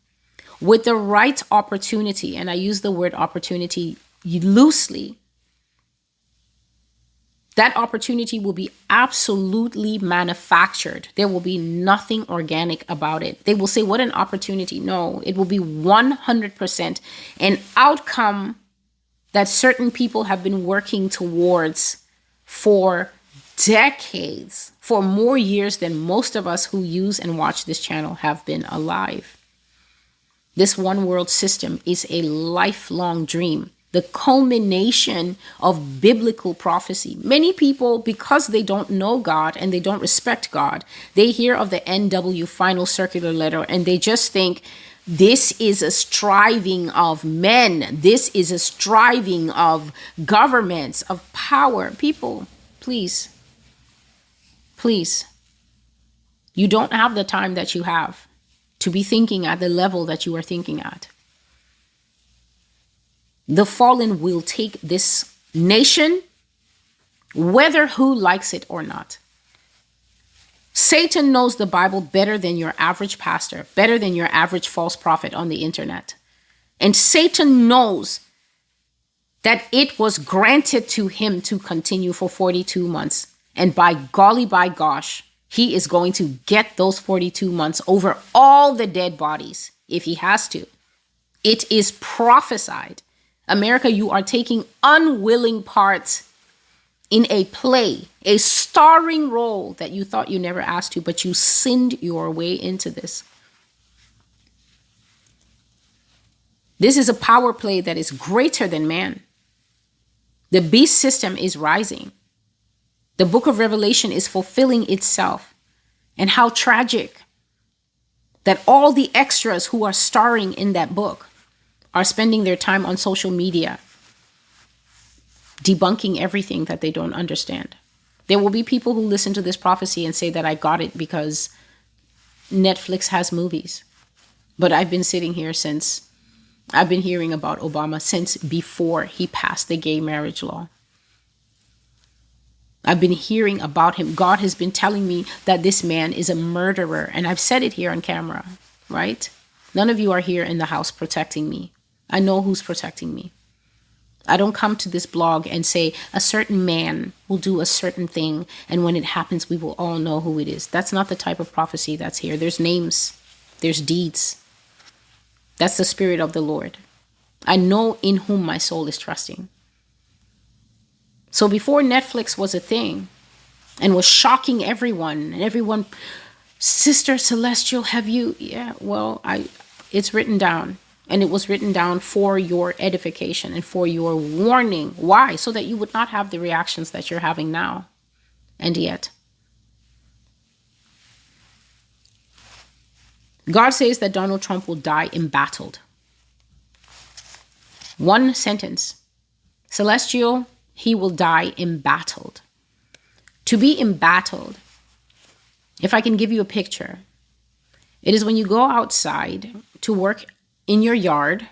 with the right opportunity, and I use the word opportunity loosely, that opportunity will be absolutely manufactured. There will be nothing organic about it. They will say, What an opportunity. No, it will be 100% an outcome that certain people have been working towards for decades, for more years than most of us who use and watch this channel have been alive. This one world system is a lifelong dream, the culmination of biblical prophecy. Many people, because they don't know God and they don't respect God, they hear of the NW final circular letter and they just think, this is a striving of men. This is a striving of governments, of power. People, please, please, you don't have the time that you have to be thinking at the level that you are thinking at. The fallen will take this nation, whether who likes it or not. Satan knows the Bible better than your average pastor, better than your average false prophet on the internet. And Satan knows that it was granted to him to continue for 42 months. And by golly, by gosh, he is going to get those 42 months over all the dead bodies if he has to. It is prophesied. America, you are taking unwilling part in a play, a starring role that you thought you never asked to, but you sinned your way into this. This is a power play that is greater than man. The beast system is rising. The book of Revelation is fulfilling itself. And how tragic that all the extras who are starring in that book are spending their time on social media debunking everything that they don't understand. There will be people who listen to this prophecy and say that I got it because Netflix has movies. But I've been sitting here since I've been hearing about Obama since before he passed the gay marriage law. I've been hearing about him. God has been telling me that this man is a murderer. And I've said it here on camera, right? None of you are here in the house protecting me. I know who's protecting me. I don't come to this blog and say a certain man will do a certain thing, and when it happens, we will all know who it is. That's not the type of prophecy that's here. There's names, there's deeds. That's the Spirit of the Lord. I know in whom my soul is trusting. So before Netflix was a thing and was shocking everyone, and everyone, Sister Celestial, have you? Yeah, well, I, it's written down and it was written down for your edification and for your warning. Why? So that you would not have the reactions that you're having now. And yet, God says that Donald Trump will die embattled. One sentence Celestial, he will die embattled. To be embattled, if I can give you a picture, it is when you go outside to work in your yard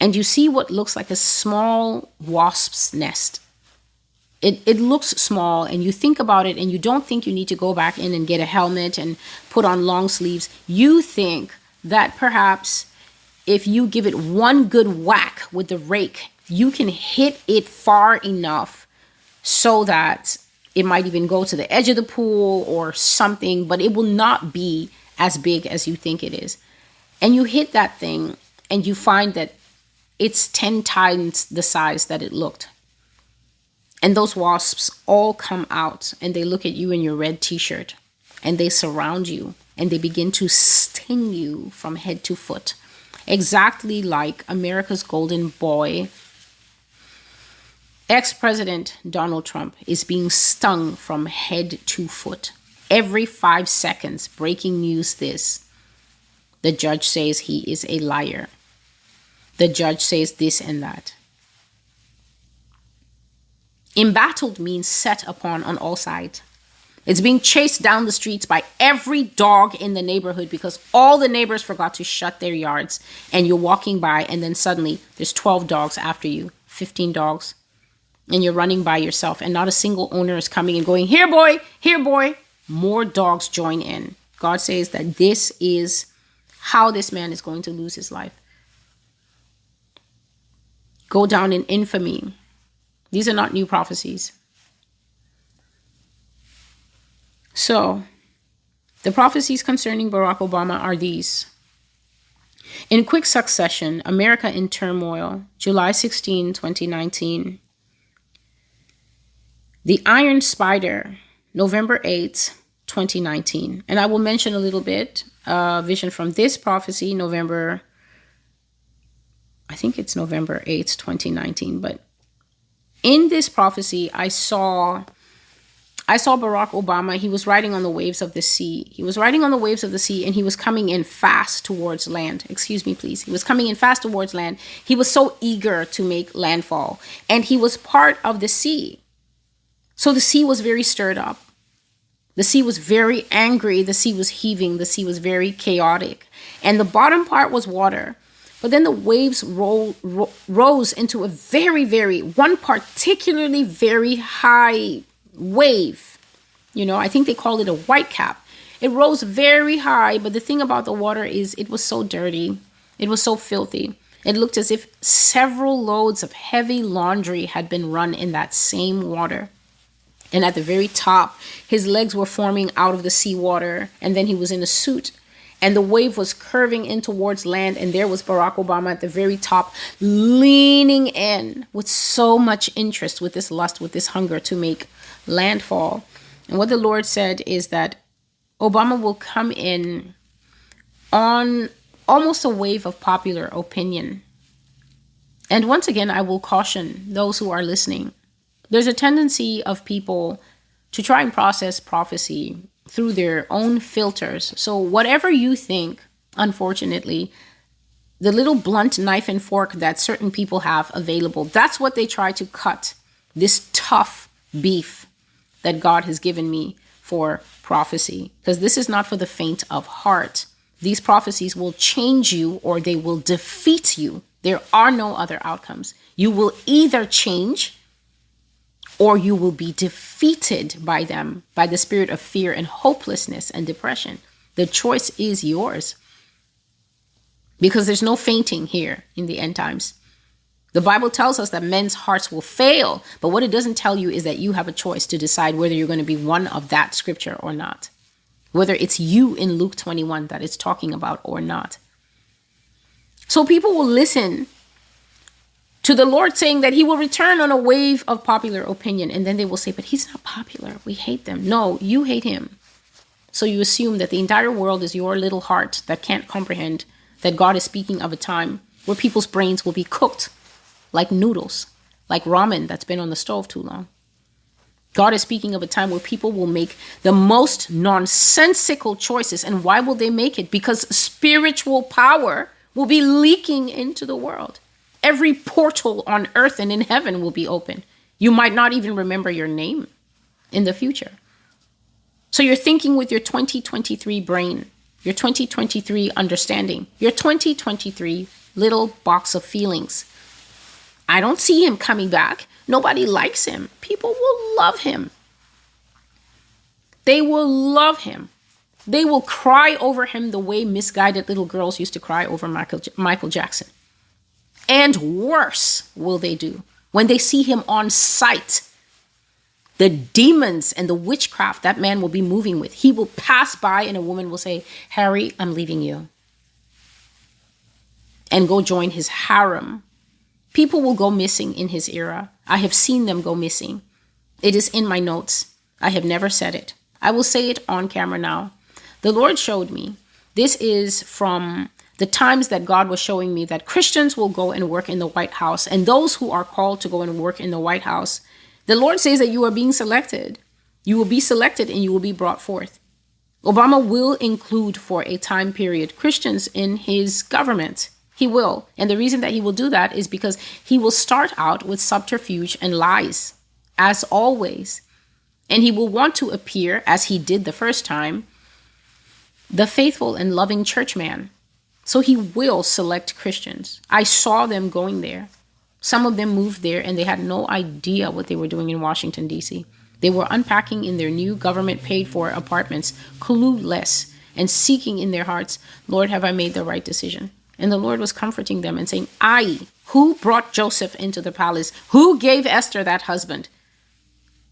and you see what looks like a small wasp's nest. It, it looks small and you think about it and you don't think you need to go back in and get a helmet and put on long sleeves. You think that perhaps if you give it one good whack with the rake, you can hit it far enough so that it might even go to the edge of the pool or something, but it will not be as big as you think it is and you hit that thing and you find that it's 10 times the size that it looked. And those wasps all come out and they look at you in your red t shirt and they surround you and they begin to sting you from head to foot. Exactly like America's golden boy, ex President Donald Trump, is being stung from head to foot. Every five seconds, breaking news this the judge says he is a liar. The judge says this and that. Embattled means set upon on all sides. It's being chased down the streets by every dog in the neighborhood because all the neighbors forgot to shut their yards. And you're walking by, and then suddenly there's 12 dogs after you, 15 dogs. And you're running by yourself, and not a single owner is coming and going, Here, boy, here, boy. More dogs join in. God says that this is how this man is going to lose his life. Go down in infamy. These are not new prophecies. So, the prophecies concerning Barack Obama are these. In quick succession, America in turmoil, July 16, 2019. The Iron Spider, November 8, 2019. And I will mention a little bit uh, vision from this prophecy, November, I think it's November 8th, 2019. But in this prophecy, I saw I saw Barack Obama. He was riding on the waves of the sea. He was riding on the waves of the sea and he was coming in fast towards land. Excuse me, please. He was coming in fast towards land. He was so eager to make landfall and he was part of the sea. So the sea was very stirred up. The sea was very angry. The sea was heaving. The sea was very chaotic. And the bottom part was water. But then the waves roll, ro- rose into a very, very, one particularly very high wave. You know, I think they call it a white cap. It rose very high, but the thing about the water is it was so dirty. It was so filthy. It looked as if several loads of heavy laundry had been run in that same water. And at the very top, his legs were forming out of the seawater, and then he was in a suit. And the wave was curving in towards land, and there was Barack Obama at the very top, leaning in with so much interest, with this lust, with this hunger to make landfall. And what the Lord said is that Obama will come in on almost a wave of popular opinion. And once again, I will caution those who are listening. There's a tendency of people to try and process prophecy through their own filters. So, whatever you think, unfortunately, the little blunt knife and fork that certain people have available, that's what they try to cut this tough beef that God has given me for prophecy. Because this is not for the faint of heart. These prophecies will change you or they will defeat you. There are no other outcomes. You will either change or you will be defeated by them, by the spirit of fear and hopelessness and depression. The choice is yours. Because there's no fainting here in the end times. The Bible tells us that men's hearts will fail, but what it doesn't tell you is that you have a choice to decide whether you're going to be one of that scripture or not. Whether it's you in Luke 21 that it's talking about or not. So people will listen to the Lord saying that he will return on a wave of popular opinion. And then they will say, but he's not popular. We hate them. No, you hate him. So you assume that the entire world is your little heart that can't comprehend that God is speaking of a time where people's brains will be cooked like noodles, like ramen that's been on the stove too long. God is speaking of a time where people will make the most nonsensical choices. And why will they make it? Because spiritual power will be leaking into the world. Every portal on earth and in heaven will be open. You might not even remember your name in the future. So you're thinking with your 2023 brain, your 2023 understanding, your 2023 little box of feelings I don't see him coming back. Nobody likes him. People will love him. They will love him. They will cry over him the way misguided little girls used to cry over Michael, Michael Jackson. And worse will they do when they see him on sight. The demons and the witchcraft that man will be moving with. He will pass by and a woman will say, Harry, I'm leaving you. And go join his harem People will go missing in his era. I have seen them go missing. It is in my notes. I have never said it. I will say it on camera now. The Lord showed me. This is from the times that God was showing me that Christians will go and work in the White House, and those who are called to go and work in the White House, the Lord says that you are being selected. You will be selected and you will be brought forth. Obama will include for a time period Christians in his government. He will. And the reason that he will do that is because he will start out with subterfuge and lies. as always. And he will want to appear, as he did the first time, the faithful and loving churchman. So he will select Christians. I saw them going there. Some of them moved there and they had no idea what they were doing in Washington, D.C. They were unpacking in their new government paid for apartments, clueless, and seeking in their hearts, Lord, have I made the right decision? And the Lord was comforting them and saying, I, who brought Joseph into the palace? Who gave Esther that husband?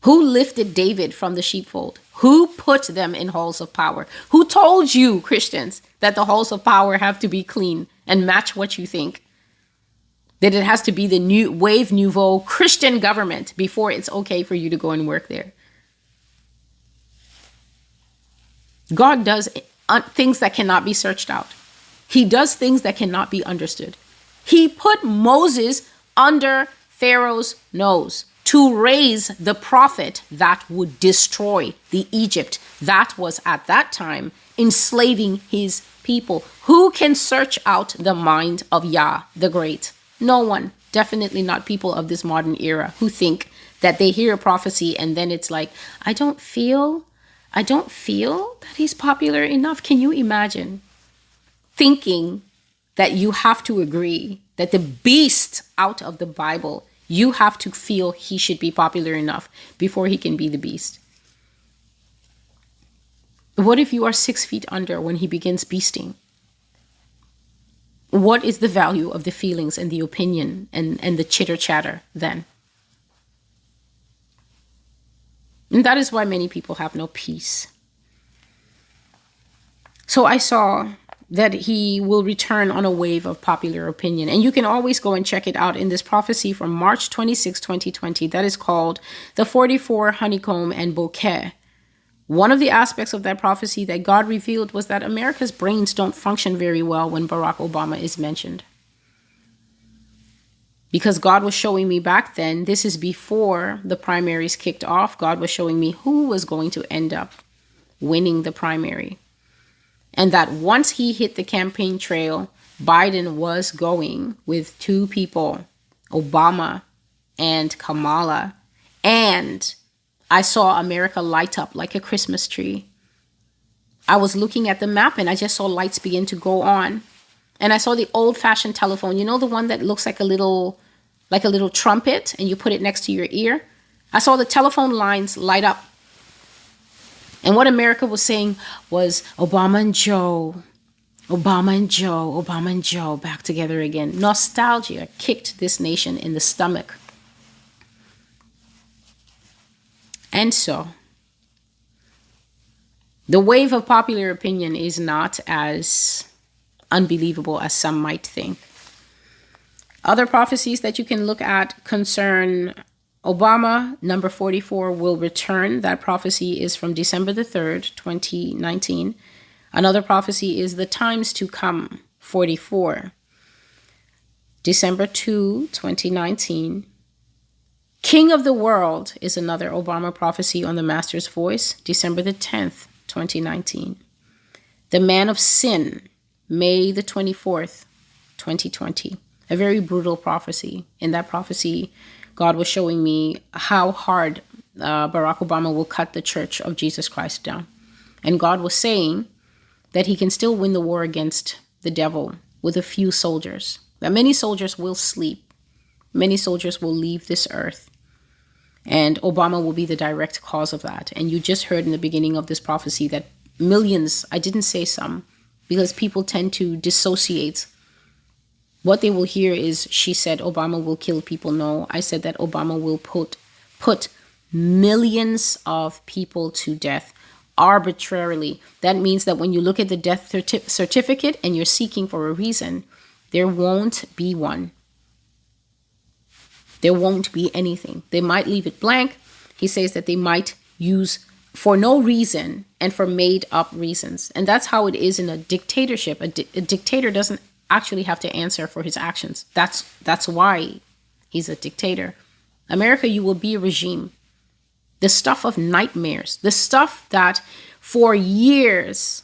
Who lifted David from the sheepfold? Who put them in halls of power? Who told you, Christians, that the halls of power have to be clean and match what you think? That it has to be the new wave nouveau Christian government before it's okay for you to go and work there. God does uh, things that cannot be searched out. He does things that cannot be understood. He put Moses under Pharaoh's nose to raise the prophet that would destroy the Egypt that was at that time enslaving his people. Who can search out the mind of Yah the Great? No one. Definitely not people of this modern era who think that they hear a prophecy and then it's like, I don't feel, I don't feel that he's popular enough. Can you imagine thinking that you have to agree that the beast out of the Bible you have to feel he should be popular enough before he can be the beast. What if you are six feet under when he begins beasting? What is the value of the feelings and the opinion and, and the chitter chatter then? And that is why many people have no peace. So I saw that he will return on a wave of popular opinion. And you can always go and check it out in this prophecy from March 26, 2020, that is called The 44 Honeycomb and Bouquet. One of the aspects of that prophecy that God revealed was that America's brains don't function very well when Barack Obama is mentioned. Because God was showing me back then, this is before the primaries kicked off, God was showing me who was going to end up winning the primary and that once he hit the campaign trail, Biden was going with two people, Obama and Kamala. And I saw America light up like a Christmas tree. I was looking at the map and I just saw lights begin to go on. And I saw the old fashioned telephone, you know, the one that looks like a little like a little trumpet and you put it next to your ear. I saw the telephone lines light up and what America was saying was Obama and Joe, Obama and Joe, Obama and Joe back together again. Nostalgia kicked this nation in the stomach. And so, the wave of popular opinion is not as unbelievable as some might think. Other prophecies that you can look at concern Obama, number 44, will return. That prophecy is from December the 3rd, 2019. Another prophecy is the times to come, 44. December 2, 2019. King of the World is another Obama prophecy on the Master's Voice, December the 10th, 2019. The Man of Sin, May the 24th, 2020. A very brutal prophecy. In that prophecy, God was showing me how hard uh, Barack Obama will cut the Church of Jesus Christ down. And God was saying that he can still win the war against the devil with a few soldiers, that many soldiers will sleep, many soldiers will leave this earth. And Obama will be the direct cause of that. And you just heard in the beginning of this prophecy that millions, I didn't say some, because people tend to dissociate what they will hear is she said Obama will kill people. No, I said that Obama will put put millions of people to death arbitrarily. That means that when you look at the death certi- certificate and you're seeking for a reason, there won't be one. There won't be anything. They might leave it blank. He says that they might use for no reason and for made up reasons. And that's how it is in a dictatorship. A, di- a dictator doesn't actually have to answer for his actions. That's that's why he's a dictator. America, you will be a regime. The stuff of nightmares, the stuff that for years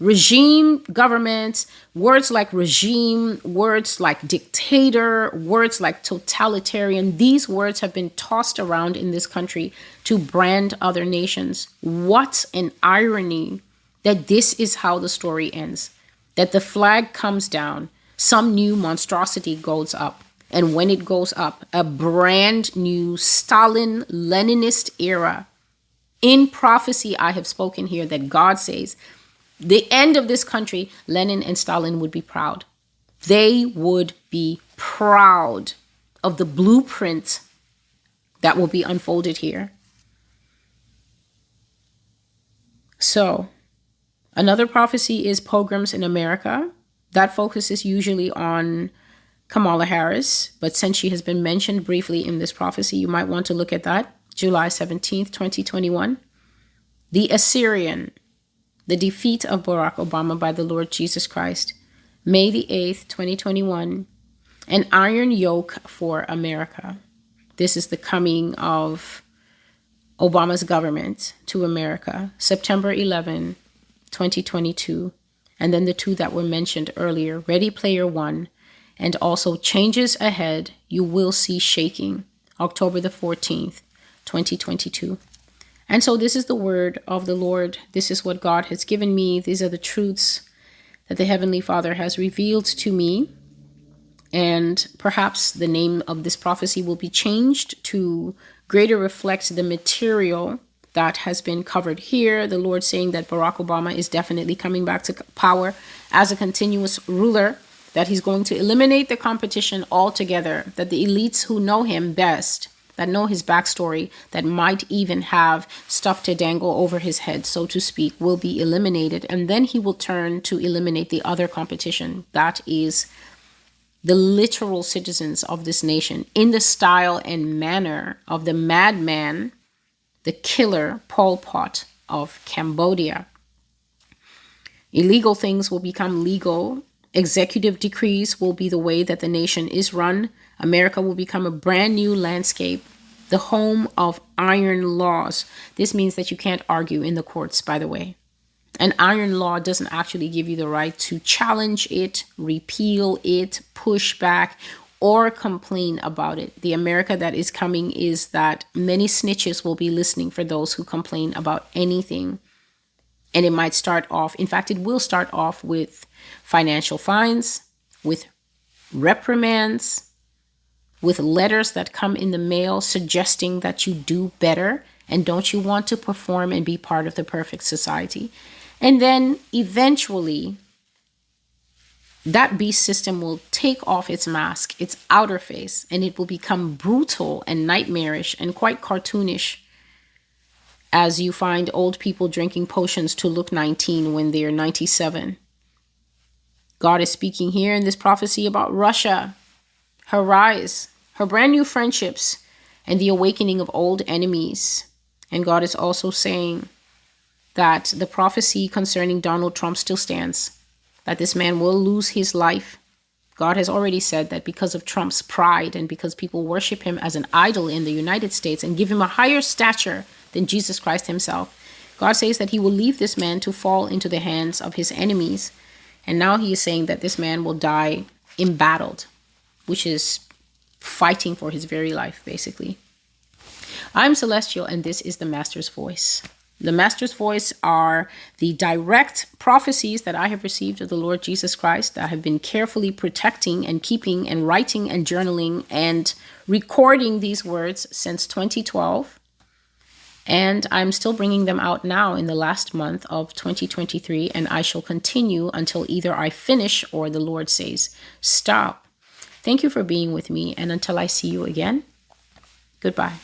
regime governments, words like regime, words like dictator, words like totalitarian, these words have been tossed around in this country to brand other nations. What an irony that this is how the story ends. That the flag comes down, some new monstrosity goes up. And when it goes up, a brand new Stalin Leninist era. In prophecy, I have spoken here that God says the end of this country, Lenin and Stalin would be proud. They would be proud of the blueprint that will be unfolded here. So, another prophecy is pogroms in America. That focuses usually on Kamala Harris, but since she has been mentioned briefly in this prophecy, you might want to look at that. July 17th, 2021. The Assyrian the defeat of Barack Obama by the Lord Jesus Christ, May the 8th, 2021, an iron yoke for America. This is the coming of Obama's government to America, September 11, 2022. And then the two that were mentioned earlier, Ready Player One, and also Changes Ahead, You Will See Shaking, October the 14th, 2022. And so this is the word of the Lord. This is what God has given me. These are the truths that the Heavenly Father has revealed to me. And perhaps the name of this prophecy will be changed to greater reflect the material that has been covered here. The Lord saying that Barack Obama is definitely coming back to power as a continuous ruler, that he's going to eliminate the competition altogether, that the elites who know him best that know his backstory, that might even have stuff to dangle over his head, so to speak, will be eliminated. And then he will turn to eliminate the other competition. That is the literal citizens of this nation in the style and manner of the madman, the killer Pol Pot of Cambodia. Illegal things will become legal. Executive decrees will be the way that the nation is run. America will become a brand new landscape, the home of iron laws. This means that you can't argue in the courts, by the way. An iron law doesn't actually give you the right to challenge it, repeal it, push back, or complain about it. The America that is coming is that many snitches will be listening for those who complain about anything. And it might start off, in fact, it will start off with financial fines, with reprimands, with letters that come in the mail suggesting that you do better and don't you want to perform and be part of the perfect society. And then eventually, that beast system will take off its mask, its outer face, and it will become brutal and nightmarish and quite cartoonish as you find old people drinking potions to look 19 when they're 97. God is speaking here in this prophecy about Russia, her rise, her brand new friendships, and the awakening of old enemies. And God is also saying that the prophecy concerning Donald Trump still stands, that this man will lose his life. God has already said that because of Trump's pride and because people worship him as an idol in the United States and give him a higher stature than Jesus Christ himself, God says that he will leave this man to fall into the hands of his enemies. And now he is saying that this man will die embattled, which is fighting for his very life, basically. I'm Celestial, and this is the Master's Voice. The Master's Voice are the direct prophecies that I have received of the Lord Jesus Christ that I have been carefully protecting and keeping and writing and journaling and recording these words since 2012. And I'm still bringing them out now in the last month of 2023, and I shall continue until either I finish or the Lord says, Stop. Thank you for being with me, and until I see you again, goodbye.